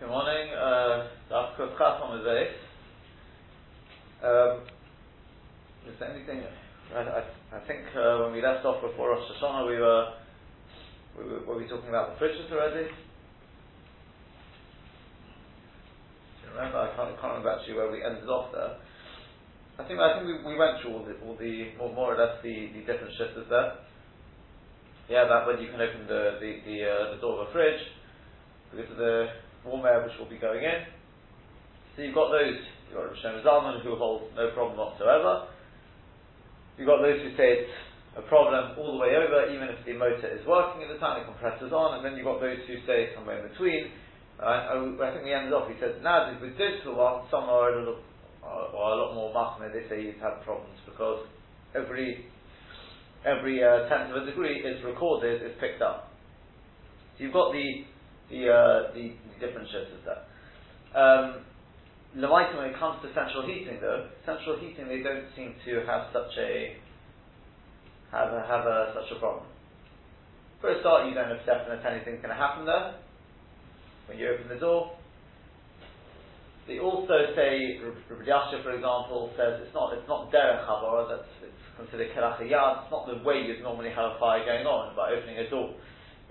Good morning. Daf Chaf on Um Is there anything? I, I, I think uh, when we left off before Rosh Hashanah, we were we were, were we talking about the fridges already? Do you remember? I can't, I can't remember actually where we ended off there. I think I think we, we went through all the all the more, more or less the, the different shifts there. Yeah, that when you can open the the the, uh, the door of a fridge because of the warm air which will be going in. So you've got those, you've got Rosh Zalman who hold no problem whatsoever. You've got those who say it's a problem all the way over, even if the motor is working at the time, the compressor's on, and then you've got those who say somewhere in between. Uh, I, I, think we ended off, he said, now with digital ones, some are a little, uh, or a lot more machmir, they say you've had problems because every every uh, tenth of a degree is recorded, is picked up. So you've got the the uh, the, different shifts there. Um, when it comes to central heating, though, central heating they don't seem to have such a have a, have a, such a problem. For a start, you don't have definite anything's going to happen there when you open the door. They also say, Rabbi Yasha, for example, says it's not it's not derech havara, that's it's considered kelachayad. It's not the way you'd normally have a fire going on by opening a door.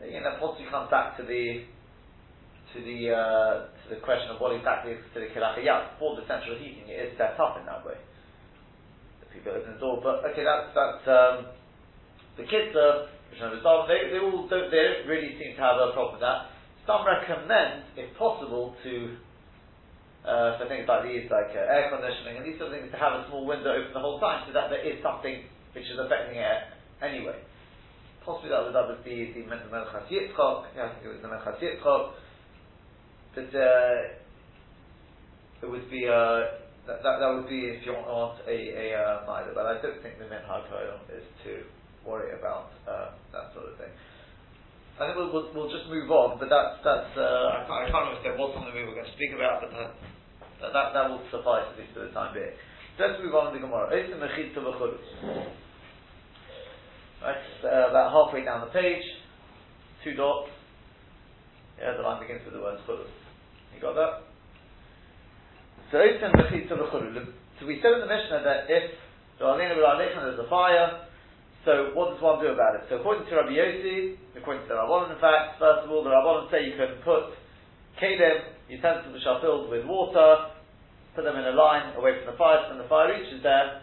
You know, possibly comes back to the to the uh, to the question of what exactly is considered kilachayat. For the central heating, it is set up in that way. The people open the door, but okay, that's that's um, the kids are they, they all don't they don't really seem to have a problem with that. Some recommend, if possible, to uh, for things like these, like uh, air conditioning and these sort of things, to have a small window open the whole time, so that there is something which is affecting air anyway. Possibly that was that was the the Menchas Yitzchok. Yeah, I think it was the Menchas Yitzchok that uh, it would be uh, that, that, that would be if you want a a uh, minor, but I don't think the minhag is to worry about uh, that sort of thing. I think we'll, we'll, we'll, just move on, but that's that's uh, I, can't, I can't remember if there was something we were going to speak about, but that that, that, that will suffice at least for the time being. Let's move on to the Gemara. Right, uh, about halfway down the page, two dots. Yeah, the line begins with the word chulus. You got that? So So we said in the Mishnah that if there's a fire, so what does one do about it? So according to Rabbi Yossi, according to the Rabbanon, in fact, first of all, the Rabbanon say you can put kalim, utensils which are filled with water, put them in a line away from the fire, so when the fire reaches there,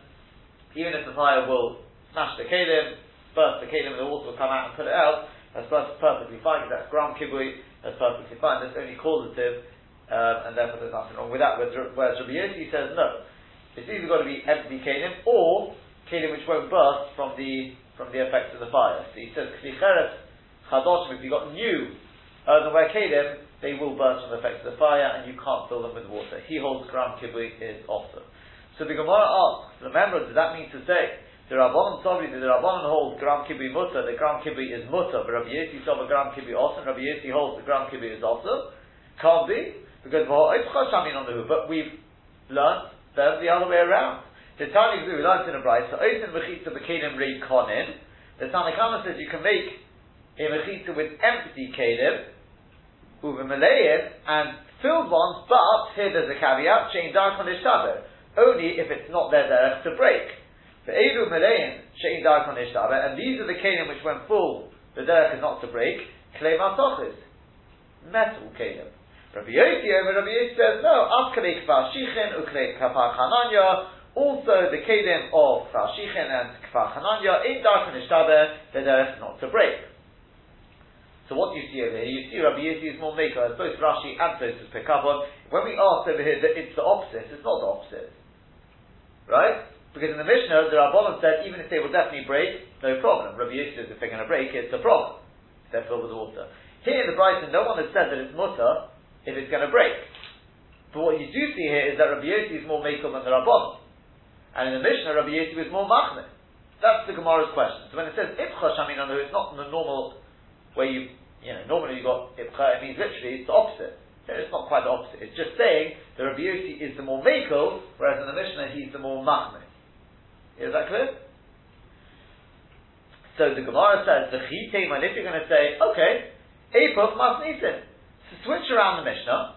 even if the fire will smash the kalim, burst the kalim and the water will come out and put it out, that's perfectly fine, that's gram kibui, that's perfectly fine, that's only causative, uh, and therefore there's nothing wrong with that. Whereas, Rabbi Yossi says no. It's either got to be empty kalim or kalim which won't burst from the from the effects of the fire. So he says klicheres chadoshim. If you've got new earthenware kalim, they will burst from the effects of the fire, and you can't fill them with water. He holds gram kibui is awesome. So the Gemara asks, remember, does that mean to say the Rabbanon Tovri, the Rabbanon holds Gram Kibui Mutter, the Gram Kibui is Mutter, but Rabbi Yossi saw the Gram Kibui also, Rabbi Yossi holds the Gram Kibui is also. Can't be, because but we've learned them the other way around. The we learned in a bright, so Osin Mechitza Bekedim Reid Konin, the Tanakama says you can make a Mechitza with empty Kedim, Uvimaleim, and filled ones, but here there's a caveat, Shein Darkon only if it's not there to break. The Eilu Melein Shein Darkon Ishtabe, and these are the Kalim which when full, the derech is not to break, Klei Matochis. Metal Kalim. Rabbi Yossi over Rabbi Yossi says, no, Askalei Kfar Shichin, Uklei Kfar Hananya, also the Kalim of Kfar Shichin and Kfar Hananya, in Darkon Ishtabe, the derech is not to break. So what do you see over here? You see Rabbi Yossi is more maker, as both Rashi and Tosfos pick up on. When we ask over here that it's the opposite, it's not the opposite. Right? Because in the Mishnah, the Rabbanon said even if they will definitely break, no problem. Rabbi Yossi says if they're going to break, it's a problem. They're filled with water. Here in the Brighton, no one has said that it's mutter if it's going to break. But what you do see here is that Rabbi Yossi is more makel than the Rabbanon. And in the Mishnah, Rabbi Yossi was more machmir. That's the Gemara's question. So when it says ipcha shaminanu, it's not in the normal way you, you know, normally you got ipcha, it means literally it's the opposite. It's not quite the opposite. It's just saying that Rabbi Yossi is the more makel, whereas in the Mishnah he's the more machmir. Is that clear? So the Gemara says, the chitim, and if you're going to say, okay, Apuf must nisim. So switch around the Mishnah,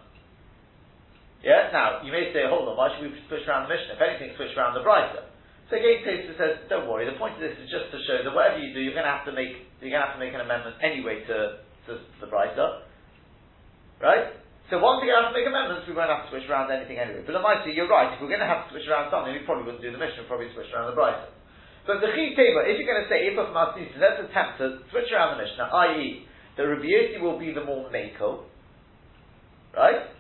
Yeah. Now you may say, hold on, why should we switch around the Mishnah? If anything, switch around the Brisa. So again, Tosfos says, don't worry. The point of this is just to show that whatever you do, you're going to have to make you're going to have to make an amendment anyway to, to the Brisa, right? So once we have to make amendments, we won't have to switch around anything anyway. But Lamaisi, you're right. If we're going to have to switch around something, we probably wouldn't do the Mishnah. We'd probably switch around the Brisa. But the Chi Teva, if you're going to say Ifaf Masnis, let's attempt to switch around the Mishnah, i.e., the Rabbi will be the more Mako, right?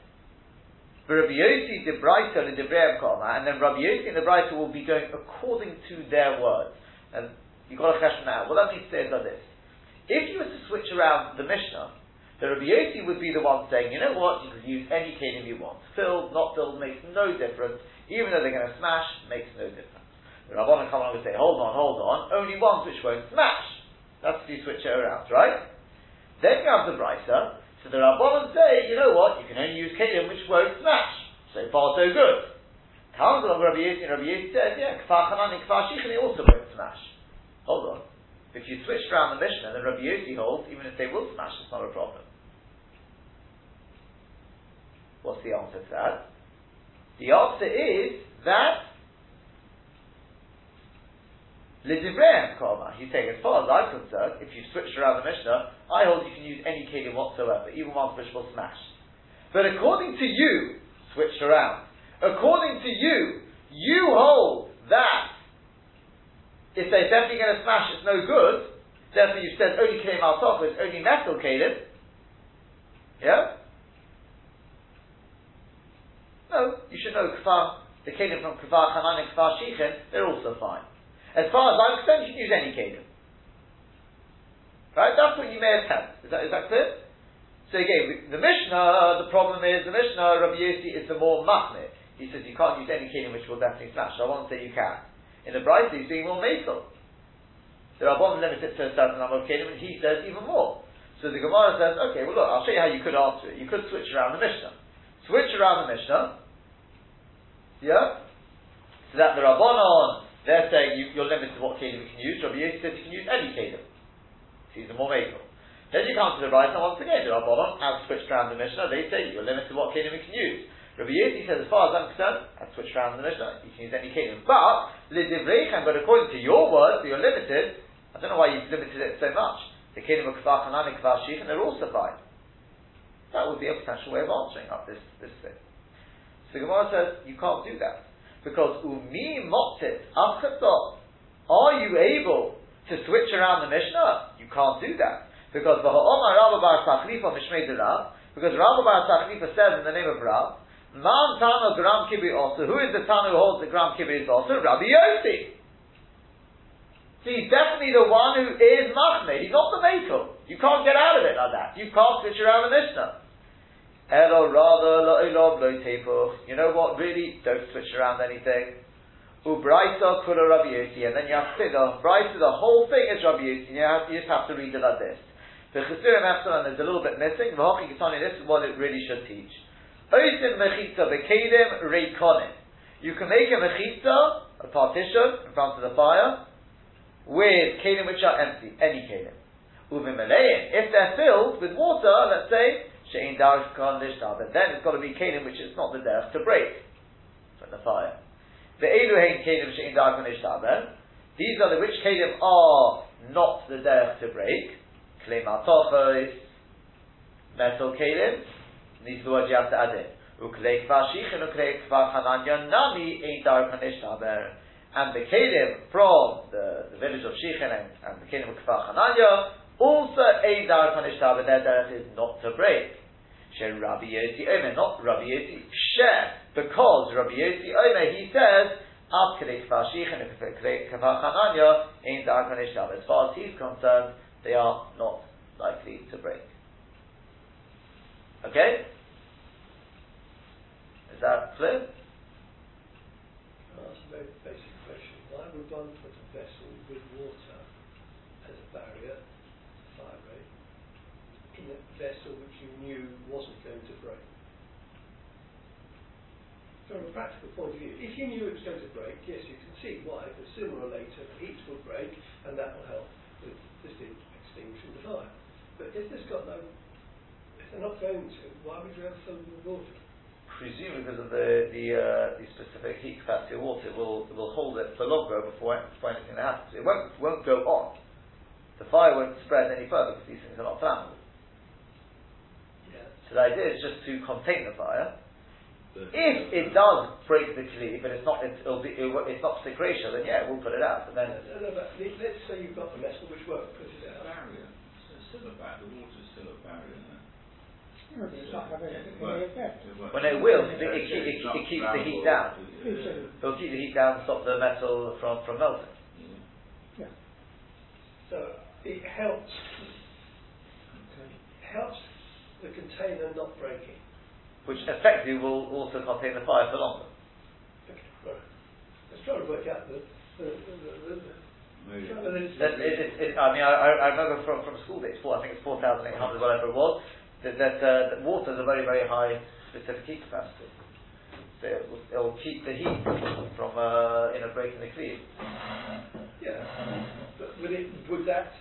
But Rabbi Yossi the Brisa the Debrei and then Rabbi Yossi and the Brisa will be going according to their words. And you've got a question now. Well, that means say like this. If you were to switch around the Mishnah, the Rabbi Yossi would be the one saying, you know what, you can use any kelim you want. Filled, not filled, makes no difference. Even though they're going to smash, makes no difference. The Rabbanon come along and say, hold on, hold on, only ones which won't smash. That's if you switch it around, right? Then you have the Brisa, so the Rabbanon say, you know what, you can only use kelim which won't smash. So far, so good. Comes along Rabbi Yossi, and Rabbi Yossi says, yeah, Kfar Chanan and Kfar Shichin, they also won't smash. Hold on. If you switch around the Mishnah, then Rabbi Yossi holds, even if they will smash, it's not a problem. What's the answer to that? The answer is that Lidibrehem Koma. He's saying, as far as I'm concerned, if you switch around the Mishnah, I hold you can use any kelim whatsoever, even one which will smash. But according to you, switched around. According to you, you hold that if they're definitely going to smash, it's no good. Therefore, you said only kelim al it's only metal kelim. Yeah. No, you should know kfar, the kelim from kfar chanan and kfar shichin, they're also fine. As far as I'm concerned, you can use any kelim. Right? That's what you may attempt. Is that, is that clear? So again, the Mishnah, the problem is, the Mishnah, Rabbi Yossi is the more machmir. He says you can't use any kelim which will definitely smash. I won't say you can. In the Brisa, he's being more makel. The Rabban limited to a certain number of kelim, and he says even more. So the Gemara says, okay, well look, I'll show you how you could answer it. You could switch around the Mishnah. Switch around the Mishnah. Yeah? So that the Rabbanon they're saying you, are limited to what kelim you can use. Rabbi Yossi says you can use any kelim. He's a more makel. Then you come to the right, and once again, the Rabbanon have switched around the Mishnah. They say you're limited to what kelim you can use. Rabbi Yossi says, as far as I'm concerned, I've switched around the Mishnah. You can use any kelim. But lidivreichem, but according to your words, you're limited. I don't know why you've limited it so much. The kelim of kfar chanan and kfar and they're also fine. That would be a potential way of answering up this this thing. So Gemara says you can't do that. Because umi motzit achata, are you able to switch around the Mishnah? You can't do that. Because the Ha'omar Rabba Bar Tachlifa Mishmei Rav, because Rabba Bar Tachlifa says in the name of Rav, Man Tano Gram Kibui also, who is the Tano who holds the Gram Kibui is also? Rabbi Yossi. So he's definitely the one who is Machmeh. He's not the Mekel. You can't get out of it like that. You can't switch around the Mishnah. Elo rather. You know what? Really, don't switch around anything. Ubraisa kula Rabbi Yossi, and then you have to say the Braisa, the whole thing is Rabbi. You, have, you just have to read it like this. The Chesurim Epsilon is a little bit missing. V'hochi Ketani, this is what it really should teach. Oisim mechitza bekedim reikonim. You can make a mechitza, a partition, in front of the fire, with kelim which are empty, any kelim. Uvim if they're filled with water, let's say, Shein Darsh Khan Lishtar, then it's got to be Kelim which is not the derech to break from the fire. The Eluhain Kelim Shein Darsh Lishtar, these are the which Kelim are not the derech to break. Klei Matochos, metal Kelim, these are the words you have to add in. Uklei Kvar Shichin, Uklei Kvar Hananya, Nami Ein Darsh Lishtar, and the Kelim from the, the village of Shichin and, and the Kelim of Kfar Hananya, also a dar kanishta, but their derech is not to break. She Rabbi Yossi Omer, not Rabbi Yossi Sheh, because Rabbi Yossi Omer, he says, Kfar Shichin and Kfar Chananya, in Kanishta. As far as he's concerned, they are not likely to break. Okay? Is that clear? That's a very basic question. Why would one put a vessel with water as a barrier in a vessel which you knew wasn't going to break. From a practical point of view, if you knew it was going to break, yes, you can see why, but sooner or later the heat will break and that will help with extinguishing the fire. But if there's got no, if they're not going to, why would you have fill them with water? presumably because of the the, uh, the specific heat capacity of water, it will it will hold it for longer before, before anything happens. It won't won't go on. The fire won't spread any further because these things are not flammable. Yeah. So the idea is just to contain the fire. If it does break the kli, but it's not it's, it'll be, it, it's not secretia, then yeah, we'll put it out. And then No, no, but let's say you've got the metal which won't put it It's a out. barrier. It's still a barrier. The water's still a barrier, isn't? No, it's not having It won't- effect. it won't- When it will, it- it keep- it- it keeps the heat down. It'll keep the heat down and stop the metal from, from melting. Yeah. Yeah. So it helps Okay. helps the container not breaking. Which effectively will also contain the fire for longer. Okay, right. Let's try to work out the the the, the, the, Maybe. try to- That, it, it, it, I mean, I, I I remember from, from school days, four, I think it's 4,800, whatever it was, that, that, uh, that water is a very, very high specific heat capacity. So it will, it will keep the heat from, uh, you know, breaking the cleave. Yeah. But would it would that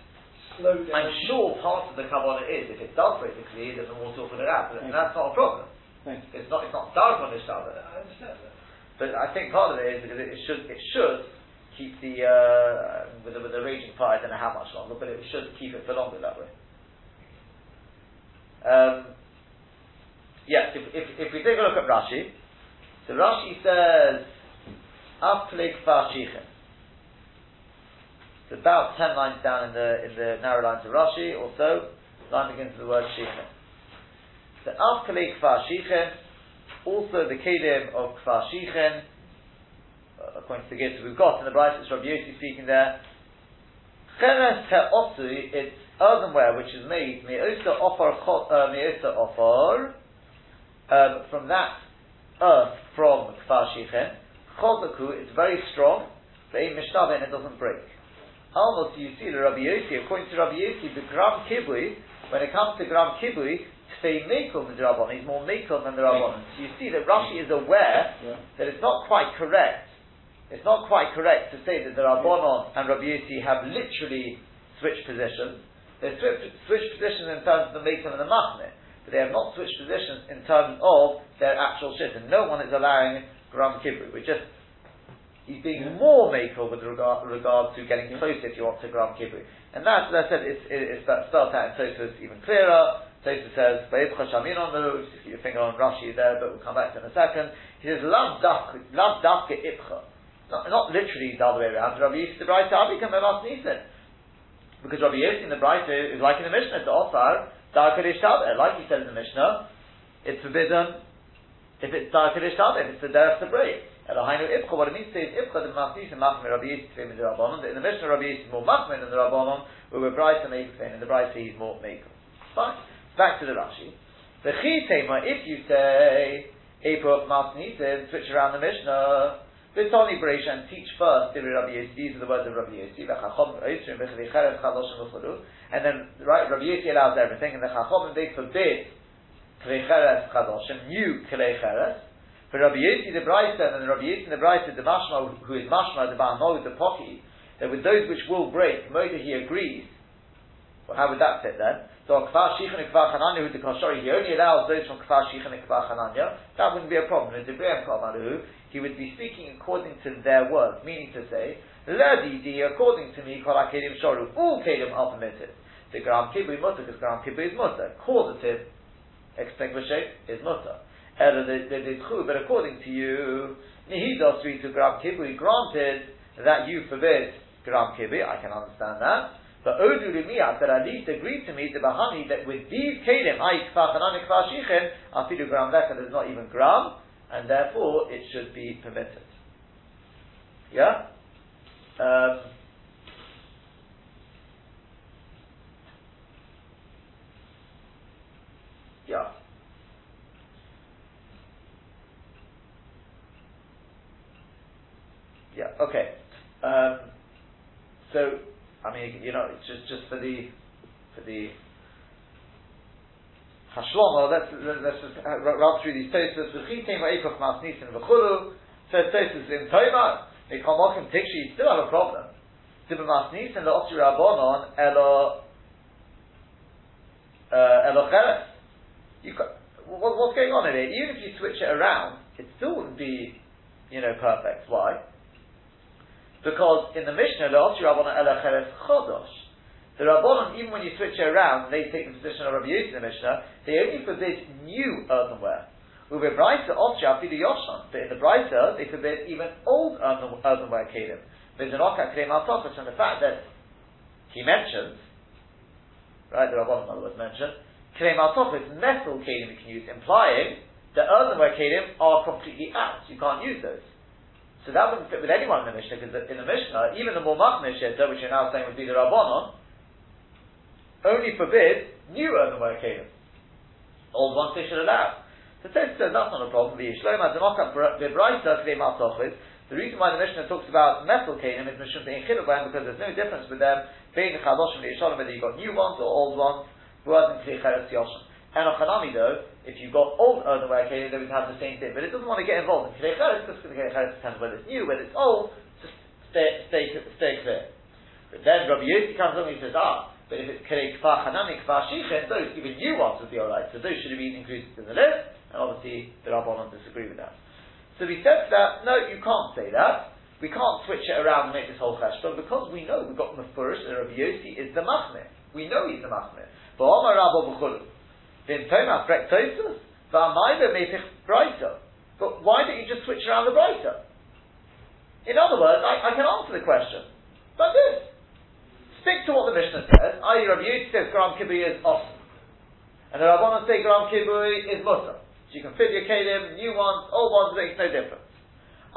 slow down? I'm sure part of the carbon is, if it does break the cleave, then the water will put it out, and that's not a problem. It's not, it's not dark on this I understand that. But I think part of it is because it should, it should keep the, uh, with the, with the raging fire, I don't know how much longer, but it should keep it for longer that way. Um, yes, if, if, if we take a look at Rashi, so Rashi says, Aflik Shichem. It's about ten lines down in the in the narrow lines of Rashi, or so. Line begins with the word Shichem. So Aflik Shichem, also the kelim of Kfar Shichem, uh, according to the gifts we've got in the Bryce, it's Rabbi Yossi speaking there. Cheres He'osui, it's earthenware which is made me'osa cho- uh, me'osa offer um, from that earth from Kfar Shichem. Chozaku, it's very strong, but in Mishnah and it doesn't break. Almost you see the Rabbi Yossi, according to Rabbi Yossi, the Gram Kibui, when it comes to Gram Kibui, Tfei Mekel than the Rabbanon, he's more Mekel than the Rabbanon. So you see that Rashi is aware Yeah. that it's not quite correct. It's not quite correct to say that the Rabbanon and Rabbi Yossi have literally switched positions. They switched, switched positions in terms of the Mekel and the Machne, but they have not switched positions in terms of their actual shit. And no one is allowing Gram Kibui. We're just he's being Yeah. more makel with regard, regard to getting closer, if you want, to Gram Kibui. And that, as I said, it's, it's that spelled out in Tosfos even clearer. Tosfos says, "Ve'ivcha shamin on the roof." If you finger on Rashi there, but we'll come back to in a second. He says, "Lav dafke, lav dafke ipcha." Not, not literally the other way around. Rabbi Yossi the Brayta Abikam Emas Nisan. Because Rabbi Yossi in the Brayta is like in the Mishnah to offer Darkadish Tabeh. Like he said in the Mishnah, it's forbidden if it's Darkadish Tabeh, if it's the derech to break. Elohainu Ipcha, what it means to say is Ipcha the Mas Nisan Machmir Rabbi Yossi Tfim in the Rabbanon. In the Mishnah, Rabbi Yossi is more Machmir than the Rabbanon, where we're Brayta Meikfin, and the Brayta he's more Meikfin. Fine. Back to the Rashi. The Chitema, if you say April of Mas Nisan, switch around the Mishnah, Vitoni Bereisha and teach first the. These are the words of Rabbi Yossi. And then, right, Rabbi Yossi allows everything, and the Chachom they forbid klei cheres chaloshim, new klei cheres. For Rabbi Yossi the Brayta, and then Rabbi Yossi the Brayta, the Mashma, who is Mashma, the Bahamol, the Poki, that with those which will break, Moda he agrees. Well, how would that fit then? So Kfar Shichan and Kfar Chananya, who the Koshori, he only allows those from Kfar Shichan and Kfar Chananya. That wouldn't be a problem. He would be speaking according to their words, meaning to say, Ladidi, according to me, Kol HaKedim Shoru, all Kedim are permitted. The Gram Kibu is Mutter, because Gram Kibu is Mutter. Causative, extinguishing, is Mutter. Ela the but according to you, Nihidos to Gram Kibu, granted that you forbid Gram Kibu, I can understand that. But Odu Limiyat, that at least agreed to me, the Bahani, that with these Kedim, I Kfar Chanan Kfar Shichem, Afidu Gram Leka, there's not even Gram, and therefore it should be permitted. Yeah? Um, yeah. Yeah, okay. Um, so, I mean, you know, just, just for the, for the Hashlomo, let's, let's just uh, run through these Tosfos. V'chitim v'eikof mas nisan v'chulu. Says Tosfos in Toma. Mikomokim tikshi, you still have a problem. Dibba mas nisan le'otzi rabbonon elo, uh, elo cheres. You ca- what, what's going on in it, even if you switch it around, it still wouldn't be, you know, perfect. Why? Because in the Mishnah, the Rabbanon Ela Cheres Chodosh. The Rabbanon, even when you switch it around, they take the position of Rabbi Yossi in the Mishnah, they only forbid new earthenware. With a Brisa, Osha, Afidu Yoshan. But in the Brisa, they forbid even old earthen, earthenware kelim. There's an Oka Krem al and the fact that he mentions, right, the Rabbanon, in other words, mentioned, Krem al metal kelim you can use, implying that earthenware kelim are completely out. You can't use those. So that wouldn't fit with anyone in the Mishnah, because in the Mishnah, even the more Machmir which you're now saying would be the Rabbanon, only forbid new earthenware kelim. Old ones they should allow. So Ted says that's not a problem. The Shlomo has a mock-up b'braisa k'vei maltochis. The reason why the Mishnah talks about metal kelim is Mishum being chiluk because there's no difference with them being the chaloshim the whether you've got new ones or old ones. Who hasn't kli cheres yoshim? And on Hanami though, if you've got old earthenware kelim, they would have the same thing. But it doesn't want to get involved in kli cheres because kli cheres depends whether it's new, whether it's old. Just stay, stay, stay clear. But then Rabbi Yossi comes along and he says, ah, but if it's Kerei Kfar Hanami, Kfar Shichin, those even new ones would be alright. So those should have been included in the list, and obviously the Rabbanon disagree with that. So we said that, no, you can't say that. We can't switch it around and make this whole cheshbon because we know we've got Mefurish and Rabbi Yossi is the Machmir. We know he's the Machmir. But Omar Rabba B'chulu. Then Thomas Brek Tosus. Mepich Brisa. But why don't you just switch around the Brisa? In other words, I, I can answer the question. Like this. Stick to what the Mishnah says, i.e. Rabbi Yossi says Gram Kibui is awesome. And the Rabbanon say Gram Kibui is Mutter. So you can fit your Kalim, new ones, old ones, makes no difference.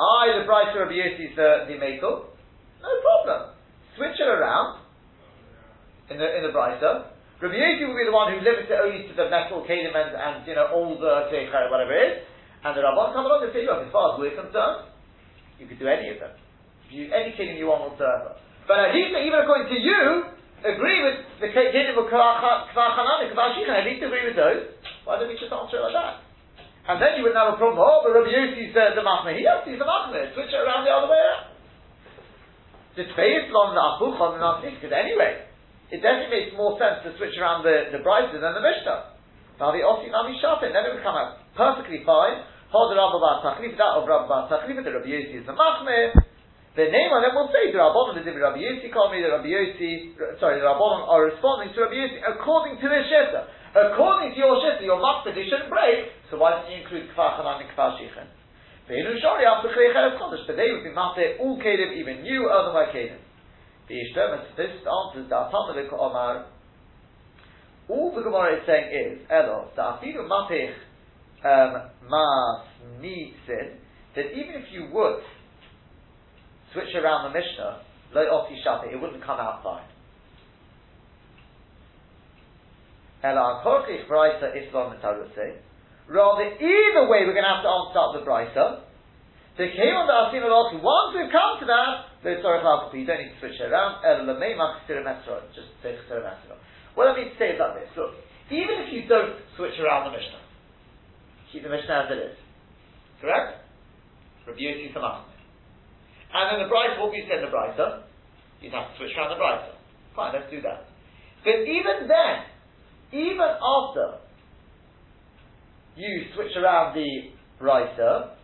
I, the Bright Rabbi Yossi is uh, the, the Makel. No problem. Switch it around in the, in the Brisa. Rabbi Yossi will be the one who limits it only to the metal Kalim and, and, you know, older uh, whatever it is. And the Rabban come along and say, look, as far as we're concerned, you could do any of them. You, any Kalim you want whatsoever. But at least, even according to you, agree with the Kedim of Kvar Shichan, at least agree with those. Why don't we just answer it like that? And then you wouldn't have a problem. Oh, but Rabbi Yossi said the Machmir. He has the Machmir. Switch it around the other way around. The Tfeis Lon the Apuchon and Asik. Because anyway, it definitely makes more sense to switch around the, the Brisa than the Mishnah. The Osi Nami Shafin, then it would come out perfectly fine. Hold the Rabbi Bar Tachlif, that of Rabbi Bar Tachlif, the Rabbi Yossi is the Machmir. The name on them will say the Rabbanon the Rabbi Yossi called me the Rabbi Yossi. Sorry, the Rabbanon are responding to Rabbi Yossi according to their shita. According to your shita, your matzah they shouldn't break. So why don't you include kfar chanan and kfar shichin? Ve'inu shori after chrei cheres chodesh. Today would be matzah all kedim, even new otherwise kedim. The Ishtem this answers the Atamalik Omar. All the Gemara is saying is Elo the afidu mapich um, mas nitzin that even if you would switch around the Mishnah, lo oti shate, it wouldn't come out fine. Ela korchich brisa islam Rather, either way, we're going to have to answer up the brisa. They came on the that I've once we've come to that, the tzorich you don't need to switch it around. Ela lemeimach just say What I mean to say is this. Look, even if you don't switch around the Mishnah, keep the Mishnah as it is. Correct? Rabbi Yossi Samach. And then the bride, what we said in the brisa, you'd have to switch around the brisa. Fine, let's do that. But even then, even after you switch around the brisa,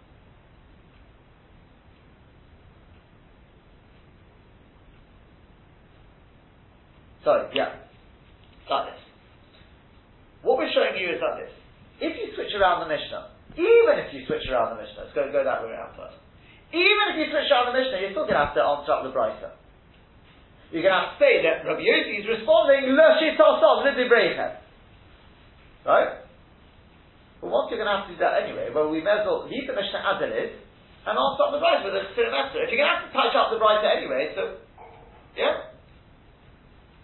sorry, yeah, like this. What we're showing you is like this. If you switch around the Mishnah, even if you switch around the Mishnah, let's go, go that way around first. Even if you switch around the Mishnah, you're still going to have to answer up the Brisa. You're going to have to say that Rabbi Yossi is responding. Right? But once you're going to have to do that anyway, well, we may as well leave the Mishnah as it is, and answer up the Brisa with a. If you're going to have to touch up the Brisa anyway, so, yeah?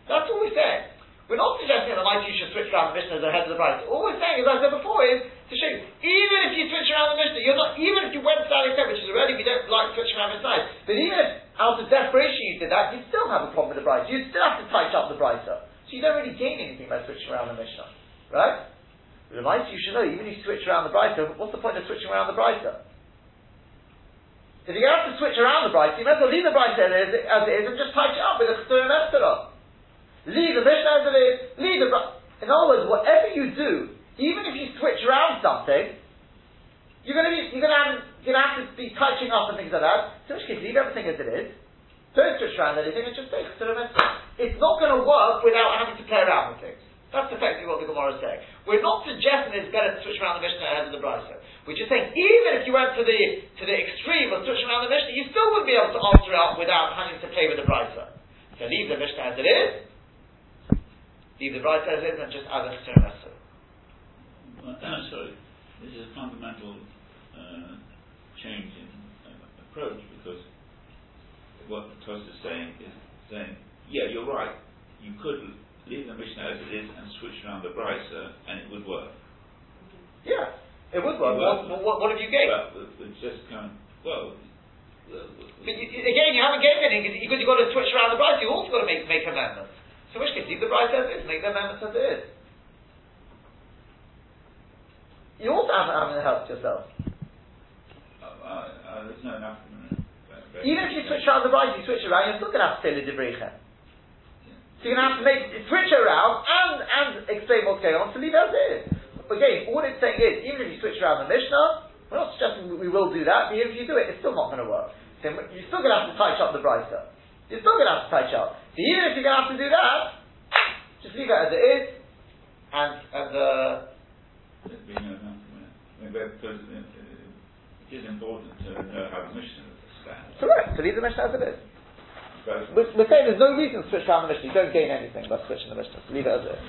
That's all we're saying. We're not suggesting that like you should switch around the Mishnah as head of the Brisa. All we're saying, as I said before, is to show you, even if you switch around the Mishnah, you're not, even if you went side step, which is already, we don't like switching around the side, but even if out of desperation you did that, you'd still have a problem with the Brisa. You'd still have to tighten up the Brisa. So you don't really gain anything by switching around the Mishnah. Right? The Mice, you should know, even if you switch around the Brisa, what's the point of switching around the Brisa? If to have to switch around the Brisa, you might as well leave the Brisa as, it is and just tighten it up with a Chesurim Leave the Mishnah as it is, leave the In other words, whatever you do, even if you switch around something, you're going to be, you're going to have, you're going to have to be touching up and things like that. So in which case, leave everything as it is. Don't switch around anything and just It's not going to work without having to play around with things. That's effectively what the Gemara is saying. We're not suggesting it's better to switch around the Mishnah ahead of the Brisa. We're just saying, even if you went to the to the extreme of switching around the Mishnah, you still wouldn't be able to answer out without having to play with the Brisa. So leave the Mishnah as it is, leave the it is, and just add a Sir Sorry, this is a fundamental uh, change in uh, approach because what Toast is saying is saying, yeah, you're right. You could leave the Mishnah as it is and switch around the Brisa, and it would work. Yeah, it would work. It What, what, what have you gained? But it's just kind of, well, But you, again, you haven't gained anything because you've got to switch around the Brisa. you've also got to make, make amendments. So in which case, leave the Brisa as it is, make the amendments as it is. You also haven't, haven't helped yourself. uh, uh, there's no enough. Even if you switch around the Brisa, you switch around, you're still going to have to say the Debrechem. So you're going to have to make switch around and and explain what's going on to leave as it is. Again, all it's saying is, even if you switch around the Mishnah, we're not suggesting we will do that, but even if you do it, it's still not going to work. So you're still going to have to touch up the Brisa. You're still going to have to touch up. So even if you're going to have to do that, just leave it as it is, and and uh, There's been no enough. I mean, because it is important to know how the Mishnah stands. correct. So leave the Mishnah as it is. We're, we're saying there's no reason to switch around the Mishnah. You don't gain anything by switching the Mishnah. So leave it as it is.